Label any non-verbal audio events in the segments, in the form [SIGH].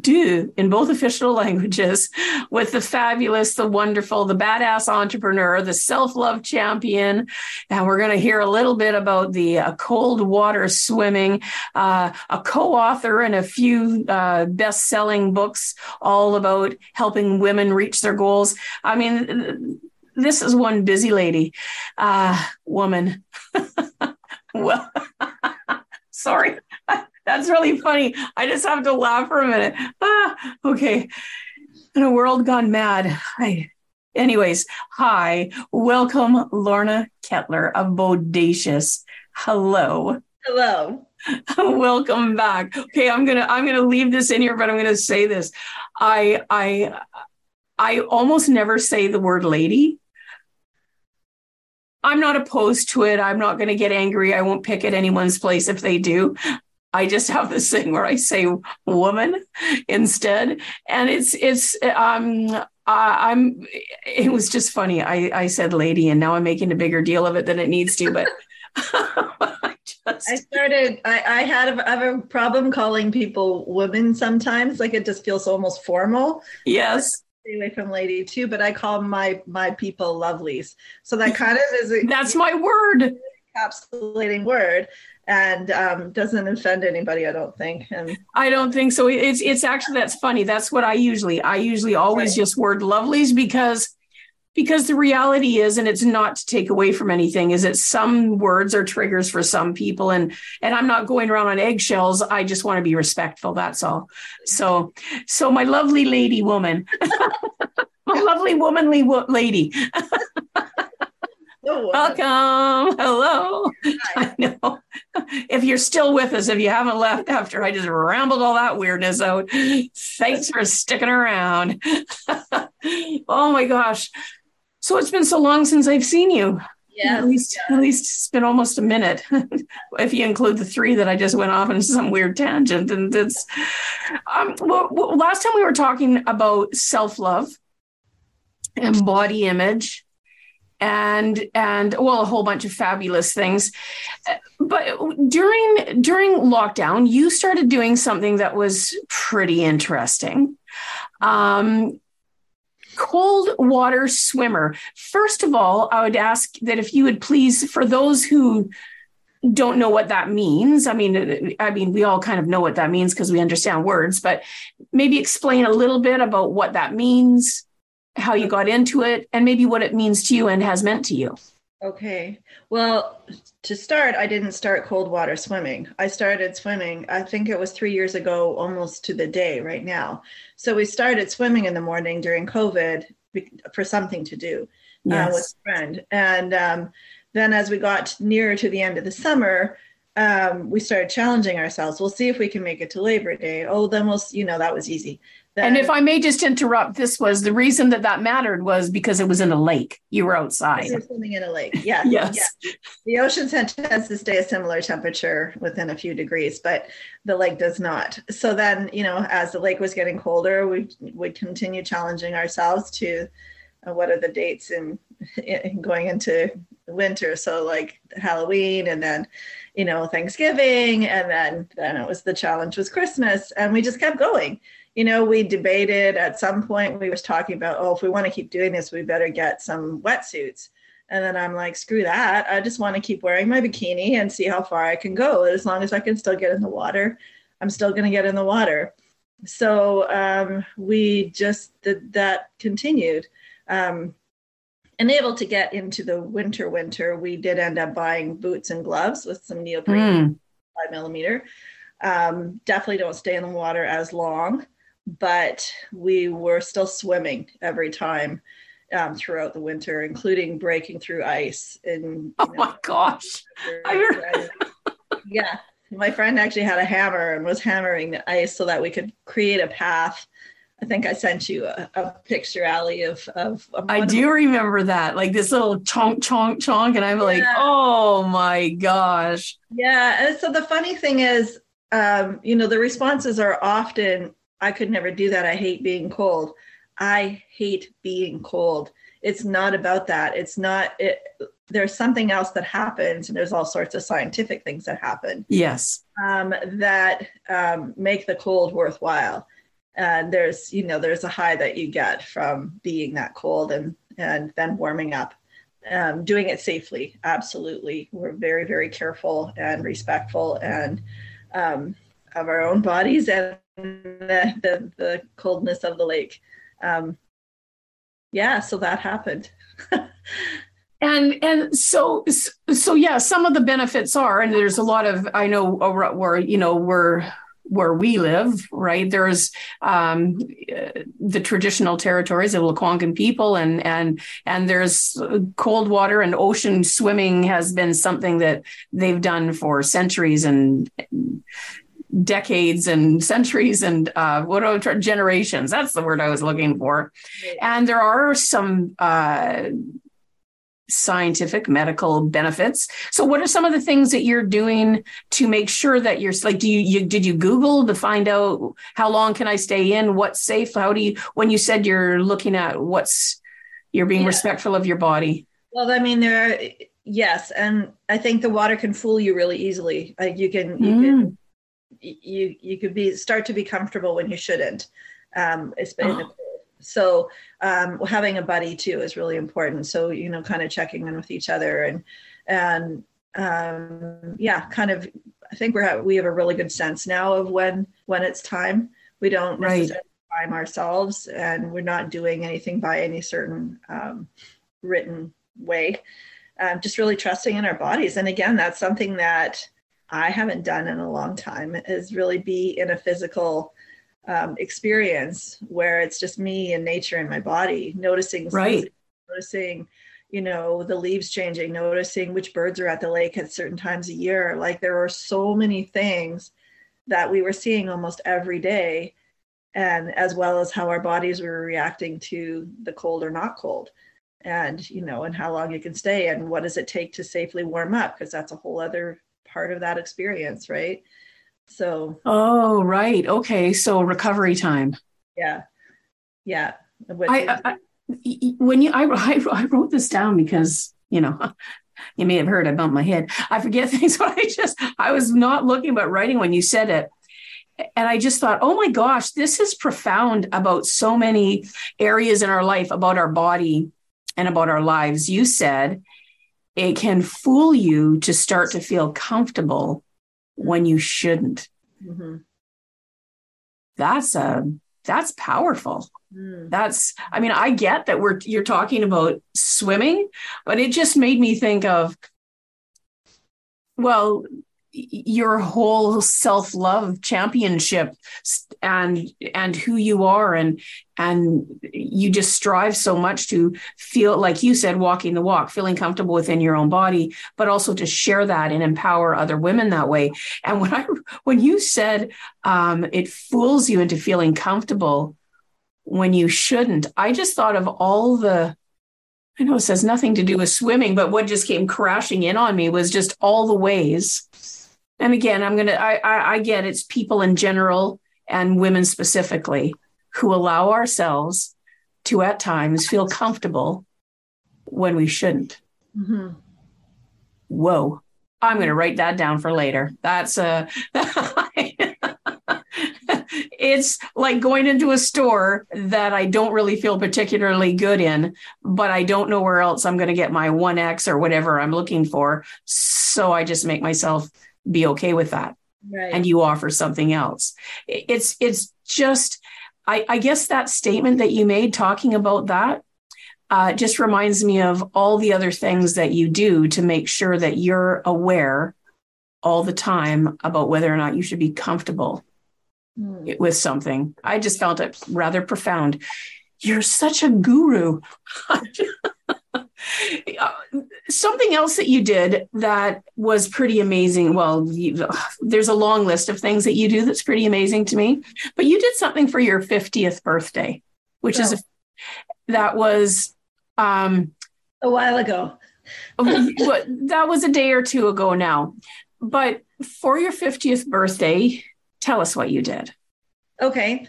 do in both official languages with the fabulous, the wonderful, the badass entrepreneur, the self love champion. And we're going to hear a little bit about the uh, cold water swimming, uh, a co author and a few uh, best selling books all about helping women reach their goals. I mean, this is one busy lady, uh, woman. [LAUGHS] well, [LAUGHS] sorry. That's really funny. I just have to laugh for a minute. Ah, okay. In a world gone mad. I, anyways, hi. Welcome, Lorna Ketler of Bodacious. Hello. Hello. [LAUGHS] Welcome back. Okay, I'm gonna I'm gonna leave this in here, but I'm gonna say this. I I I almost never say the word lady I'm not opposed to it. I'm not going to get angry. I won't pick at anyone's place if they do. I just have this thing where I say woman instead, and it's it's um uh, I'm it was just funny. I I said lady, and now I'm making a bigger deal of it than it needs to, but. [LAUGHS] I, just... I started. I, I had a, I have a problem calling people women sometimes. Like it just feels almost formal. Yes stay away from lady too, but I call my my people lovelies. So that [LAUGHS] kind of is a, that's my word. Encapsulating word and um, doesn't offend anybody, I don't think. And I don't think so. It's it's actually that's funny. That's what I usually I usually always right. just word lovelies because because the reality is and it's not to take away from anything is that some words are triggers for some people and and i'm not going around on eggshells i just want to be respectful that's all so so my lovely lady woman [LAUGHS] my lovely womanly wo- lady [LAUGHS] Welcome. Hello. Hi. [LAUGHS] I know. [LAUGHS] If you're still with us, if you haven't left after I just rambled all that weirdness out, thanks for sticking around. [LAUGHS] oh my gosh. So it's been so long since I've seen you. Yeah. At least, yeah. at least it's been almost a minute, [LAUGHS] if you include the three that I just went off into some weird tangent. And it's, um, well, well, last time we were talking about self love and body image, and and well, a whole bunch of fabulous things. But during during lockdown, you started doing something that was pretty interesting. Um, cold water swimmer. First of all, I would ask that if you would please, for those who don't know what that means. I mean, I mean, we all kind of know what that means because we understand words, but maybe explain a little bit about what that means, how you got into it, and maybe what it means to you and has meant to you. Okay. Well, to start, I didn't start cold water swimming. I started swimming, I think it was three years ago, almost to the day right now. So we started swimming in the morning during COVID for something to do yes. uh, with a friend. And um, then as we got nearer to the end of the summer, um, we started challenging ourselves. We'll see if we can make it to Labor Day. Oh, then we'll, you know, that was easy and if I may just interrupt, this was the reason that that mattered was because it was in a lake. You were outside. You're swimming in a lake. Yeah. [LAUGHS] yes. Yeah. The ocean tends to stay a similar temperature within a few degrees, but the lake does not. So then, you know, as the lake was getting colder, we would continue challenging ourselves to uh, what are the dates in, in going into winter. So like Halloween and then, you know, Thanksgiving. And then, then it was the challenge was Christmas. And we just kept going you know, we debated at some point, we was talking about, oh, if we want to keep doing this, we better get some wetsuits. And then I'm like, screw that. I just want to keep wearing my bikini and see how far I can go. As long as I can still get in the water, I'm still going to get in the water. So um, we just did that continued. Um, and able to get into the winter winter, we did end up buying boots and gloves with some neoprene. Mm five millimeter. Um, definitely don't stay in the water as long, but we were still swimming every time um, throughout the winter, including breaking through ice. And oh know, my gosh, yeah, my friend actually had a hammer and was hammering the ice so that we could create a path. I think I sent you a, a picture, Ali, of of. of I do remember that, like this little chonk chonk chonk, and I'm yeah. like, oh my gosh. Yeah, and so the funny thing is, um, you know, the responses are often, "I could never do that. I hate being cold." I hate being cold. It's not about that. It's not it there's something else that happens and there's all sorts of scientific things that happen yes um, that um, make the cold worthwhile and there's you know there's a high that you get from being that cold and and then warming up um, doing it safely absolutely we're very very careful and respectful and um, of our own bodies and the, the, the coldness of the lake. Um, yeah so that happened. [LAUGHS] And and so so yeah some of the benefits are and there's a lot of i know where you know where where we live right? There's um, the traditional territories of Lekwungen people and and and there's cold water and ocean swimming has been something that they've done for centuries and decades and centuries and uh, what are generations? That's the word i was looking for. And there are some uh, scientific medical benefits. So what are some of the things that you're doing to make sure that you're like do you, you did you google to find out how long can i stay in? What's safe? How do you when you said you're looking at what's you're being yeah. respectful of your body. Well i mean there are yes. And i think the water can fool you really easily. Like you can you mm. can you you could be start to be comfortable when you shouldn't um it's been oh. So um, having a buddy too is really important. So you know kind of checking in with each other and and um, yeah kind of i think we're we have a really good sense now of when when it's time. We don't right. time ourselves and we're not doing anything by any certain um, written way. Um, just really trusting in our bodies. And again that's something that i haven't done in a long time is really be in a physical um, experience where it's just me and nature and my body noticing right. noticing you know the leaves changing noticing which birds are at the lake at certain times a year. Like there are so many things that we were seeing almost every day and as well as how our bodies were reacting to the cold or not cold and you know and how long you can stay and what does it take to safely warm up because that's a whole other part of that experience right so Oh, right. Okay. So recovery time. Yeah. Yeah. I, I, when you I, [LAUGHS] I I wrote this down because, you know, [LAUGHS] you may have heard I bumped my head. I forget [LAUGHS] things, but I just I was not looking but writing when you said it. And I just thought, oh my gosh, this is profound about so many areas in our life, about our body and about our lives. You said it can fool you to start to feel comfortable when you shouldn't. Mm-hmm. That's a uh, that's powerful. Mm. That's I mean I get that we're you're talking about swimming, but it just made me think of well your whole self-love championship and and who you are. And and you just strive so much to feel like you said walking the walk feeling comfortable within your own body but also to share that and empower other women that way. And when i when you said um, it fools you into feeling comfortable when you shouldn't i just thought of all the I know it says nothing to do with swimming, but what just came crashing in on me was just all the ways and again i'm gonna I, I i get it's people in general and women specifically who allow ourselves to at times feel comfortable when we shouldn't mm-hmm. whoa i'm going to write that down for later that's a [LAUGHS] it's like going into a store that I don't really feel particularly good in, but I don't know where else I'm going to get my 1X or whatever I'm looking for. So I just make myself be okay with that right. and you offer something else it's it's just I, I guess that statement that you made talking about that uh, just reminds me of all the other things that you do to make sure that you're aware all the time about whether or not you should be comfortable Mm. with something. I just felt it rather profound. You're such a guru. [LAUGHS] Something else that you did that was pretty amazing. Well, you, there's a long list of things that you do that's pretty amazing to me, but you did something for your 50th birthday, which is a, that was um, A while ago. what that was a day or two ago now. But for your 50th birthday, tell us what you did. Okay.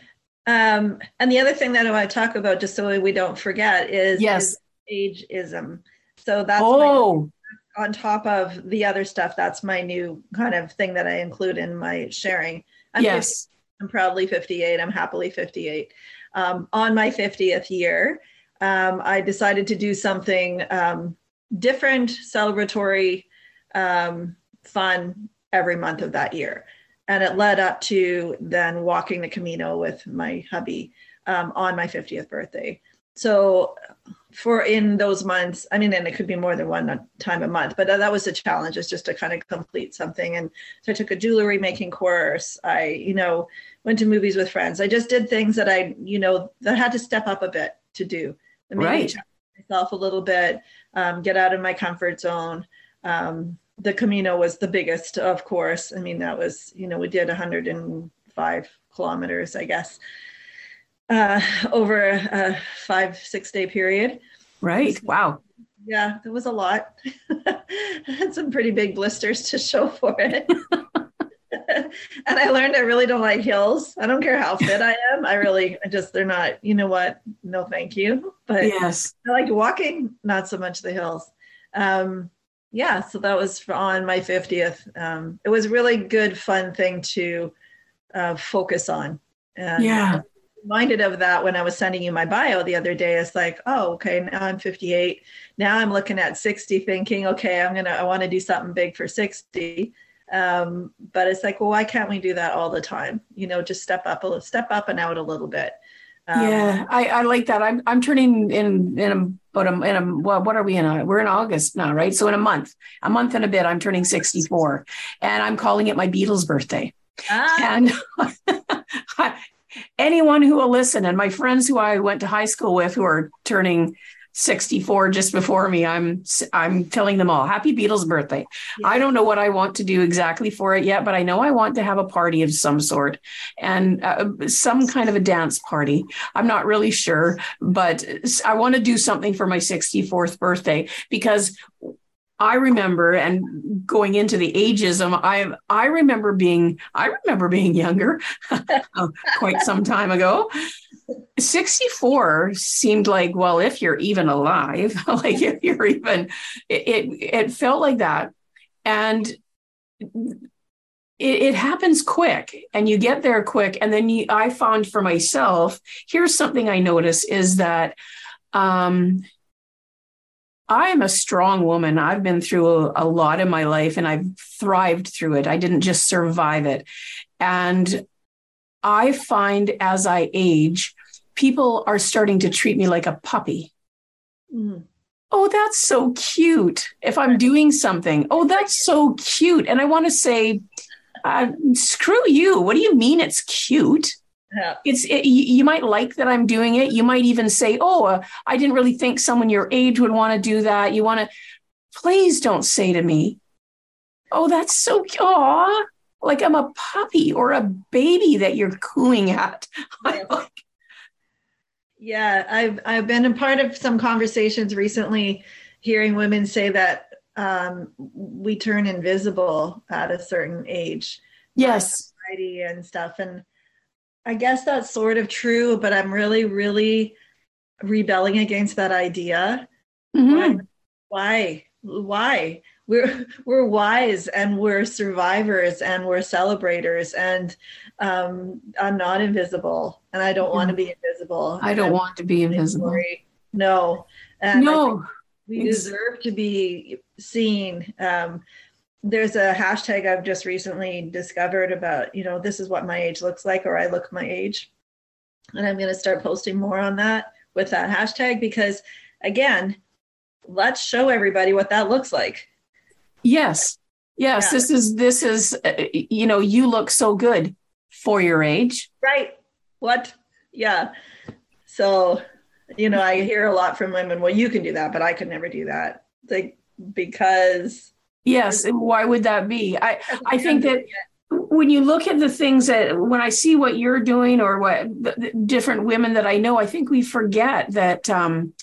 Um, and the other thing that I want to talk about, just so we don't forget, is, Yes. is ageism. So that's my, Oh, on top of the other stuff. That's my new kind of thing that I include in my sharing. I'm 50 yes. I'm proudly 58. I'm happily 58. Um, on my 50th year, um, I decided to do something um, different, celebratory, um, fun every month of that year. And it led up to then walking the Camino with my hubby um, on my 50th birthday. So, for in those months, I mean, and it could be more than one time a month, but that was the challenge, is just to kind of complete something. And so I took a jewelry making course. I, you know, went to movies with friends. I just did things that I, you know, that I had to step up a bit to do. Made me Right. challenge myself a little bit, um, get out of my comfort zone. Um, the Camino was the biggest, of course. I mean, that was, you know, we did 105 kilometers, I guess, uh, over a five, six day period. Right. Wow. Yeah, it was a lot. [LAUGHS] I had some pretty big blisters to show for it. [LAUGHS] and I learned I really don't like hills. I don't care how fit I am. I really I just they're not, you know what? No thank you. But Yes. I like walking, not so much the hills. Um yeah, so that was on my 50th. Um it was a really good fun thing to uh focus on. And Yeah. Reminded of that when I was sending you my bio the other day. It's like, oh, okay, now I'm 58. Now I'm looking at 60, thinking, okay, I'm gonna, I want to do something big for 60. Um, but it's like, well, why can't we do that all the time? You know, just step up a little, step up and out a little bit. Um, yeah, I, I like that. I'm I'm turning in in a but in a well, what are we in? A, we're in August now, right? So in a month, a month and a bit, I'm turning 64, and I'm calling it my Beatles birthday. ah, And [LAUGHS] anyone who will listen, and my friends who I went to high school with, who are turning 64 just before me, I'm I'm telling them all happy Beatles birthday. Yeah. I don't know what I want to do exactly for it yet, but I know I want to have a party of some sort and uh, some kind of a dance party. I'm not really sure, but I want to do something for my 64th birthday because I remember and going into the ageism, I I remember being I remember being younger [LAUGHS] quite some time ago. 64 seemed like, well, if you're even alive, [LAUGHS] like if you're even it it, it felt like that. And it, it happens quick and you get there quick. And then you, I found for myself, here's something I notice is that um, I am a strong woman. I've been through a, a lot in my life and I've thrived through it. I didn't just survive it. And I find as I age, people are starting to treat me like a puppy. mm, Oh, that's so cute. If I'm doing something, oh, that's so cute. And I want to say, uh, screw you. What do you mean it's cute? Yeah, It's it, you might like that I'm doing it. You might even say, "Oh, uh, I didn't really think someone your age would want to do that." You want to please don't say to me, "Oh, that's so aw, like I'm a puppy or a baby that you're cooing at." [LAUGHS] Yeah, I've I've been a part of some conversations recently, hearing women say that um, we turn invisible at a certain age, yes, society and stuff, and I guess that's sort of true. But I'm really, really rebelling against that idea. Mhm. Why? Why? We're we're wise and we're survivors and we're celebrators and um, I'm not invisible and I don't want to be invisible. I don't want to be invisible. No. And No, we deserve to be seen. Um, there's a hashtag I've just recently discovered about, you know, this is what my age looks like, or I look my age. And I'm going to start posting more on that with that hashtag because, again, let's show everybody what that looks like. yes, Yes, Yeah. this is this is uh, you know, you look so good for your age. Right. What? Yeah. So, you know, I hear a lot from women, well, you can do that, but I could never do that. Like, because Yes, and why would that be? I I think that when you look at the things that when I see what you're doing or what the, the different women that I know, I think we forget that um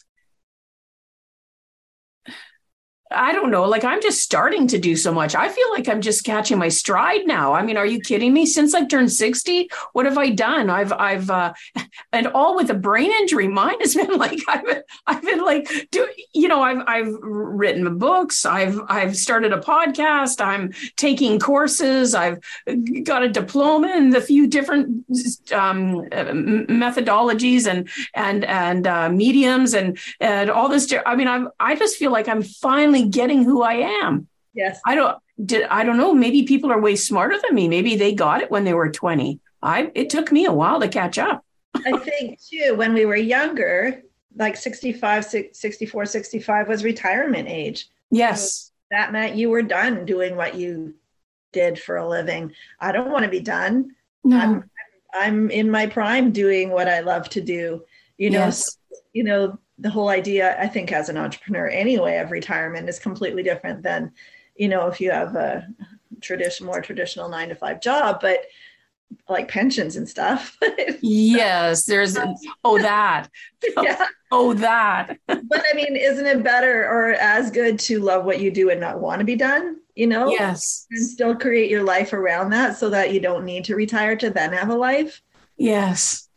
I don't know, like I'm just starting to do so much. I feel like I'm just catching my stride now. I mean, are you kidding me? Since I've turned 60, what have I done? I've I've uh [LAUGHS] and all with a brain injury. Mine has been [LAUGHS] like I've been, I've been like do you know, I've I've written books, I've I've started a podcast, I'm taking courses, I've got a diploma in the few different um, methodologies and and and uh, mediums and and all this. I mean, I'm I just feel like I'm finally getting who I am. yes, I don't did I don't know. Maybe people are way smarter than me. Maybe they got it when they were 20. I it took me a while to catch up. I think too, when we were younger, like 65, 64, 65 was retirement age. Yes. That meant you were done doing what you did for a living. I don't want to be done. No. I'm, I'm in my prime doing what I love to do. You know, yes. you know, the whole idea, I think, as an entrepreneur anyway, of retirement is completely different than, you know, if you have a tradition, more traditional nine to five job, but like pensions and stuff. [LAUGHS] Yes. There's oh [LAUGHS] that. yeah. Oh that. [LAUGHS] But I mean, isn't it better or as good to love what you do and not want to be done, you know? Yes. And still create your life around that so that you don't need to retire to then have a life. Yes.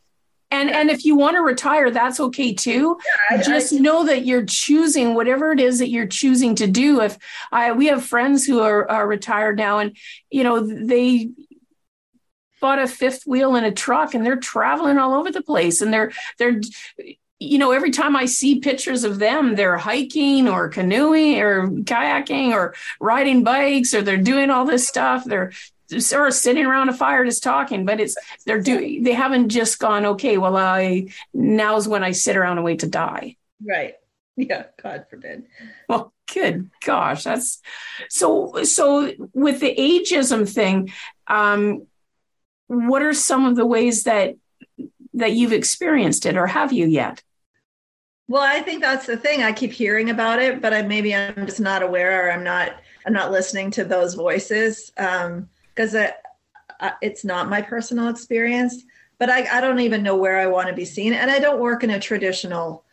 And and if you want to retire, that's okay too. I- Just I- know that you're choosing whatever it is that you're choosing to do. If I we have friends who are, are retired now, and you know they bought a fifth wheel in a truck and they're traveling all over the place, and they're they're you know every time I see pictures of them, they're hiking or canoeing or kayaking or riding bikes or they're doing all this stuff. They're or sitting around a fire just talking, but it's they're doing they haven't just gone okay. Well, I now's when I sit around and wait to die. right. [LAUGHS] Yeah. God forbid. Well, good gosh, that's so. So with the ageism thing, um, what are some of the ways that that you've experienced it, or have you yet? Well, I think that's the thing. I keep hearing about it, but I maybe I'm just not aware or I'm not I'm not listening to those voices because it, it's not my personal experience. But I, I don't even know where I want to be seen, and I don't work in a traditional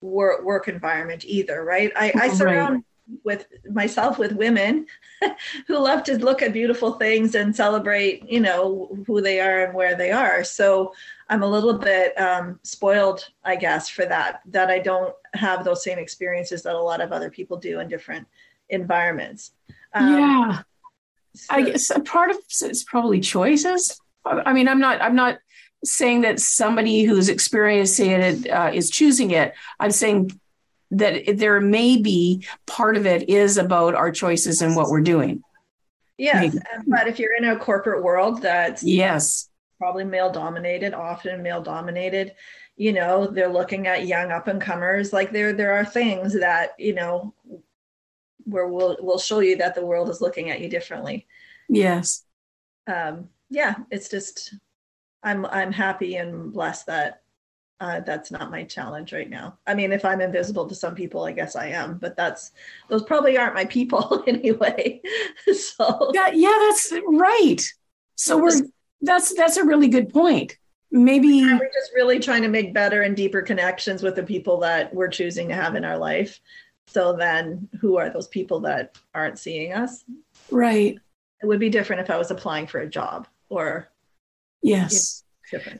work work environment either, right? I, I [LAUGHS] Right. surround with myself with women [LAUGHS] who love to look at beautiful things and celebrate, you know, who they are and where they are. So I'm a little bit um, spoiled, I guess, for that, that I don't have those same experiences that a lot of other people do in different environments. Um, yeah, I guess a part of it's probably choices. I I mean, I'm not. I'm not saying that somebody who's experiencing it uh, is choosing it. I'm saying that there may be part of it is about our choices and what we're doing. yes, maybe. but if you're in a corporate world that's Yes. probably male dominated, often male dominated, you know, they're looking at young up and comers. Like there, there are things that you know where we'll we'll show you that the world is looking at you differently. Yes. um, yeah, it's just I'm I'm happy and blessed that uh, that's not my challenge right now. I mean, if I'm invisible to some people, I guess I am, but that's those probably aren't my people [LAUGHS] anyway. [LAUGHS] so Yeah. Yeah. That's right. So we're that's that's a really good point. Maybe. we're just really trying to make better and deeper connections with the people that we're choosing to have in our life. So then, who are those people that aren't seeing us? Right. It would be different if I was applying for a job or Yes.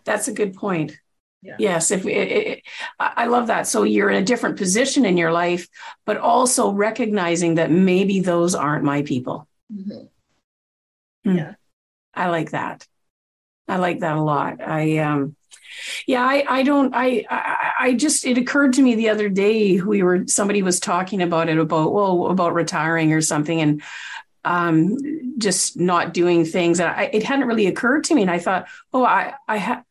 That's a good point. Yeah. Yes, if it, it, I love that. So you're in a different position in your life, but also recognizing that maybe those aren't my people. Mhm. I like that. I like that a lot. I um, yeah, I I don't I I, I just it occurred to me the other day we were somebody was talking about it about well about retiring or something and um just not doing things. And I, it hadn't really occurred to me and I thought oh I I ha-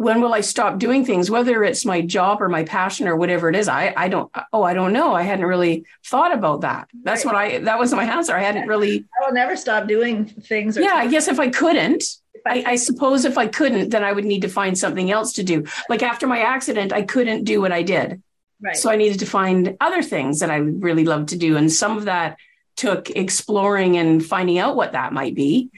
when will I stop doing things, whether it's my job or my passion or whatever it is? I, I don't, oh, I don't know. I hadn't really thought about that. That's right. what I, that was my answer. I hadn't really. I will never stop doing things. yeah. I guess if I couldn't, I, I, suppose if I couldn't, then I would need to find something else to do. Like after my accident, I couldn't do what I did. Right. So I needed to find other things that I would really love to do. And some of that took exploring and finding out what that might be.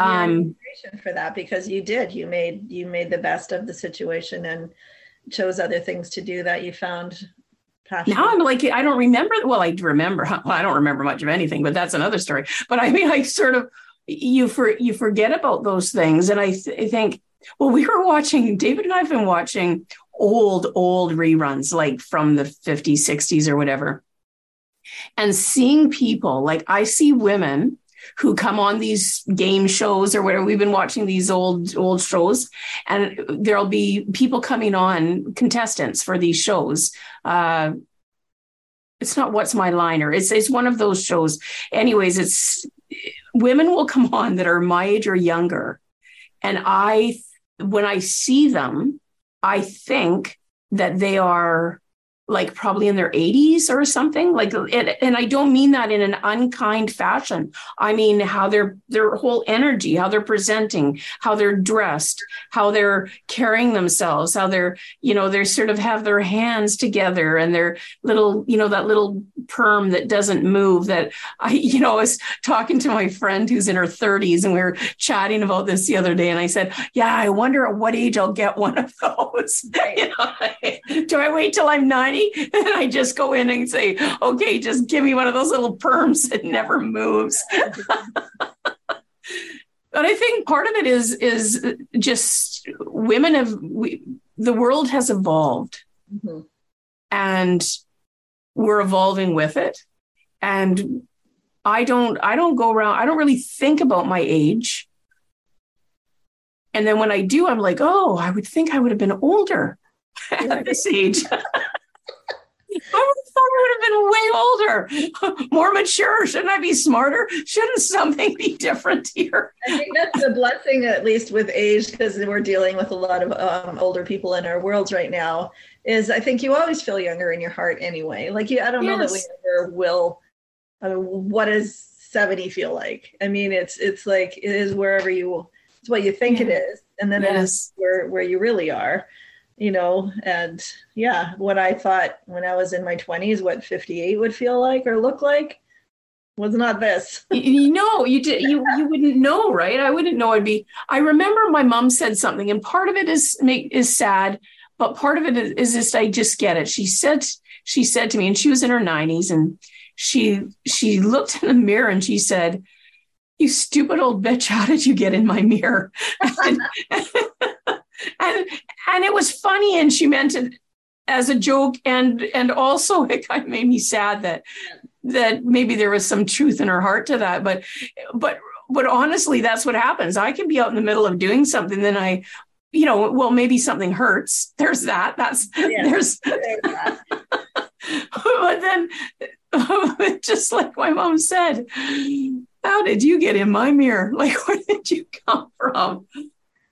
Um, for that because you did. You made you made the best of the situation and chose other things to do that you found passionate. now i'm like i don't remember well i remember [LAUGHS] well, i don't remember much of anything but that's another story. But i mean i sort of you for you forget about those things. And I, th- I think well we were watching david and i've been watching old old reruns like from the 50s 60s or whatever. And seeing people like i see women who come on these game shows or whatever. We've been watching these old old shows, and there'll be people coming on contestants for these shows. Uh, it's not what's my liner. It's it's one of those shows. Anyways, it's women will come on that are my age or younger, and I when I see them, I think that they are like probably in their 80s or something like and, and i don't mean that in an unkind fashion. I mean how their their whole energy how they're presenting how they're dressed how they're carrying themselves how they're you know they're sort of have their hands together and their little you know that little perm that doesn't move that i [LAUGHS] you know I was talking to my friend who's in her 30s and we were chatting about this the other day and i said yeah i wonder at what age i'll get one of [LAUGHS] those [LAUGHS] you know, do i wait till i'm 90 and I just go in and say, okay, just give me one of those little perms that never moves. but I think part of it is is just women have we, the world has evolved, mm-hmm. and we're evolving with it. And I don't I don't go around. I don't really think about my age. And then when I do, I'm like, oh, I would think I would have been older [LAUGHS] at this age. [LAUGHS] I thought I would have been way older, [LAUGHS] more mature. Shouldn't I be smarter? Shouldn't something be different here? I think that's the blessing, at least with age, because we're dealing with a lot of um, older people in our worlds right now. Is I think you always feel younger in your heart anyway. Like you, I don't yes. know that we ever will. I mean, what does seventy feel like? I mean, it's it's like it is wherever you. It's what you think yeah. it is, and then yes. it is where where you really are you know, and yeah, what I thought when I was in my 20s, what 58 would feel like or look like was not this. you know, you did you you wouldn't know, right? I wouldn't know it'd be I remember my mom said something, and part of it is make is sad, but part of it is, is just I just get it. She said she said to me, and she was in her 90s, and she she looked in the mirror and she said, You stupid old bitch, how did you get in my mirror? [LAUGHS] and, and and it was funny and she meant it as a joke and and also [LAUGHS] it kind of made me sad that that maybe there was some truth in her heart to that. But but but honestly that's what happens. I can be out in the middle of doing something then i you know well maybe something hurts. There's that. That's [LAUGHS] there's, there's that. [LAUGHS] but then just like my mom said how did you get in my mirror? Like where did you come from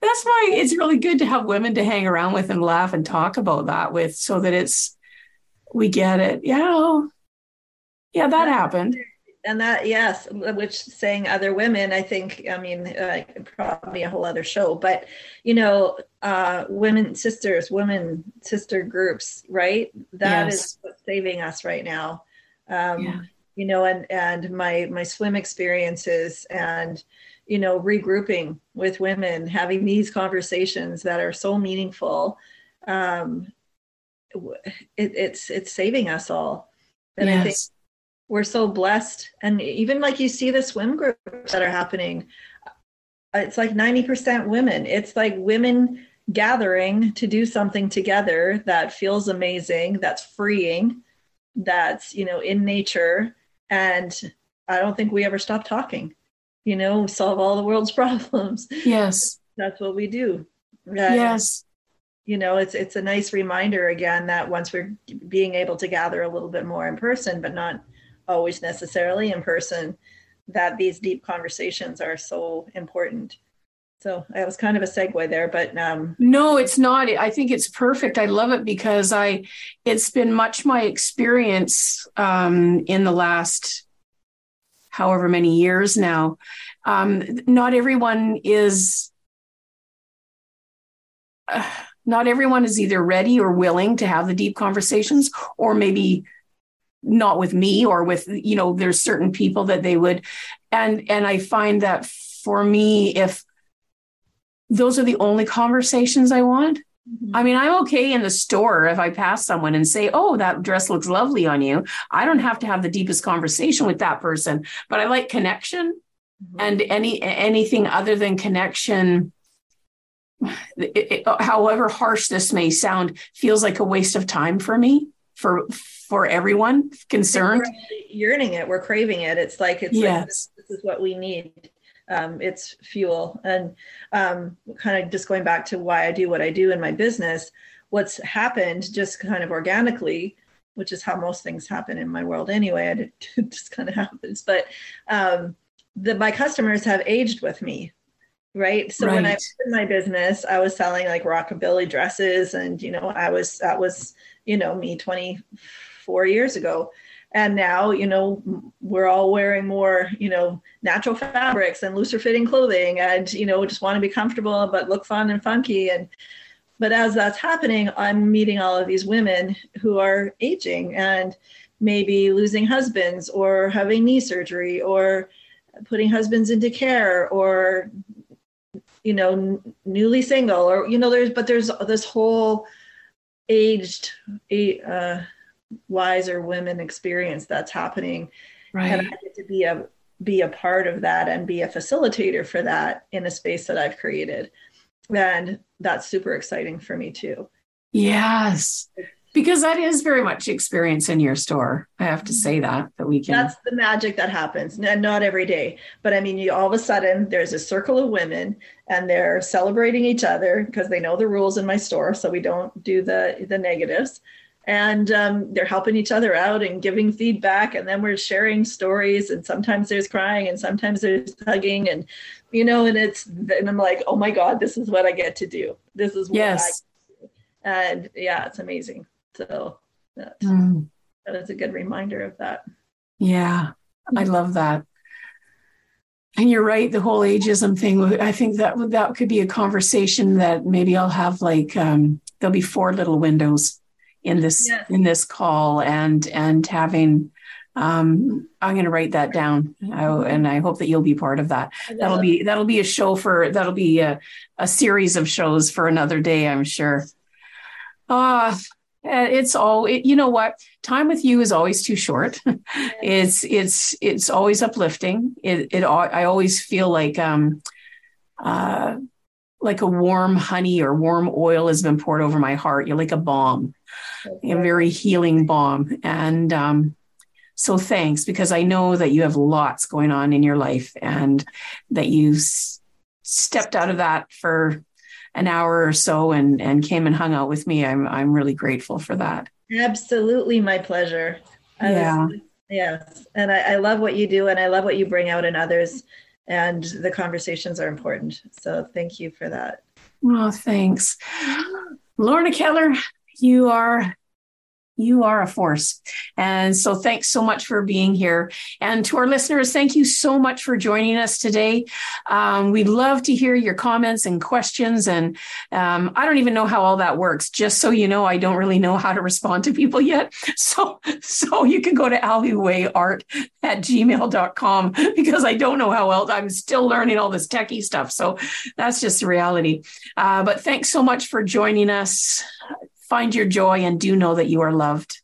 that's why it's really good to have women to hang around with and laugh and talk about that with so that it's we get it. Yeah yeah that happened. And that yes which saying other women i think i mean uh, probably a whole other show but you know uh women sisters women sister groups right? That yes. is what's saving us right now. Um yeah. you know and and my my swim experiences and you know regrouping with women having these conversations that are so meaningful. Um, it, it's it's saving us all and yes. i think we're so blessed and even like you see the swim groups that are happening it's like 90% women it's like women gathering to do something together that feels amazing that's freeing that's you know in nature and i don't think we ever stop talking you know, solve all the world's [LAUGHS] problems. Yes. That's what we do. yes. You know, it's it's a nice reminder again that once we're being able to gather a little bit more in person, but not always necessarily in person, that these deep conversations are so important. So it was kind of a segue there, but um, no, it's not. I think it's perfect. I love it because I, it's been much my experience um, in the last however many years now. Um, not everyone is. Uh, [SIGHS] not everyone is either ready or willing to have the deep conversations, or maybe not with me or with you know there's certain people that they would and and i find that for me if those are the only conversations I want. Mm-hmm. I mean, I'm okay in the store if I pass someone and say, Oh, that dress looks lovely on you. I don't have to have the deepest conversation with that person, but I like connection mm-hmm. and any anything other than connection. It, it, however harsh this may sound, feels like a waste of time for me, for for everyone concerned. We're yearning it, we're craving it. It's like it's yes. like, this, this is what we need um, it's fuel. And um, kind of just going back to why I do what I do in my business, what's happened just kind of organically, which is how most things happen in my world anyway. [LAUGHS] It just kind of happens. But um, the, my customers have aged with me. Right. So right. when I was in my business, I was selling like rockabilly dresses and, you know, I was, that was, you know, me 24 years ago and now you know we're all wearing more you know natural fabrics and looser fitting clothing and you know just want to be comfortable but look fun and funky. And but as that's happening i'm meeting all of these women who are aging and maybe losing husbands or having knee surgery or putting husbands into care or you know newly single or you know there's but there's this whole aged uh, wiser women experience that's happening. Right. And i get to be a be a part of that and be a facilitator for that in a space that i've created. And that's super exciting for me too. Yes. Because that is very much experience in your store. I have to say that that we can that's the magic that happens. And not every day but i mean you all of a sudden there's a circle of women and they're celebrating each other because they know the rules in my store so we don't do the the negatives and um, they're helping each other out and giving feedback and then we're sharing stories and sometimes there's crying and sometimes there's hugging and you know and it's and i'm like oh my god this is what i get to do. This is what yes. and yeah it's amazing. So that, mm. that is a good reminder of that. Yeah i love that. And you're right the whole ageism thing i think that that could be a conversation that maybe i'll have like um, there'll be four little windows in this yes. in this call and and having um, I'm going to write that down, I, and I hope that you'll be part of that. That'll be that'll be a show for that'll be a, a series of shows for another day, I'm sure. Ah, uh, it's all it, you know. What time with you is always too short. [LAUGHS] it's it's it's always uplifting. It it I always feel like um, uh, like a warm honey or warm oil has been poured over my heart. You're like a balm a very healing balm. And um, so thanks because I know that you have lots going on in your life and that you s- stepped out of that for an hour or so and and came and hung out with me. I'm I'm really grateful for that. Absolutely, my pleasure. yeah. Was, yes, and I, I love what you do, and I love what you bring out in others, and the conversations are important. So thank you for that. Oh, thanks, Lorna Ketler you are you are a force. And so thanks so much for being here. And to our listeners, thank you so much for joining us today. Um, we'd love to hear your comments and questions. And um, I don't even know how all that works. Just so you know, I don't really know how to respond to people yet. [LAUGHS] So, so you can go to alleywayart at gmail.com [LAUGHS] because I don't know how else I'm still learning all this techie stuff. So that's just the reality. Uh, but thanks so much for joining us. Find your joy and do know that you are loved.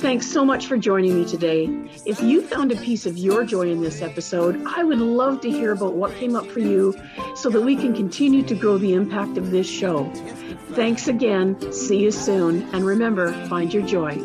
Thanks so much for joining me today. If you found a piece of your joy in this episode, I would love to hear about what came up for you so that we can continue to grow the impact of this show. Thanks again. See you soon. And remember, find your joy.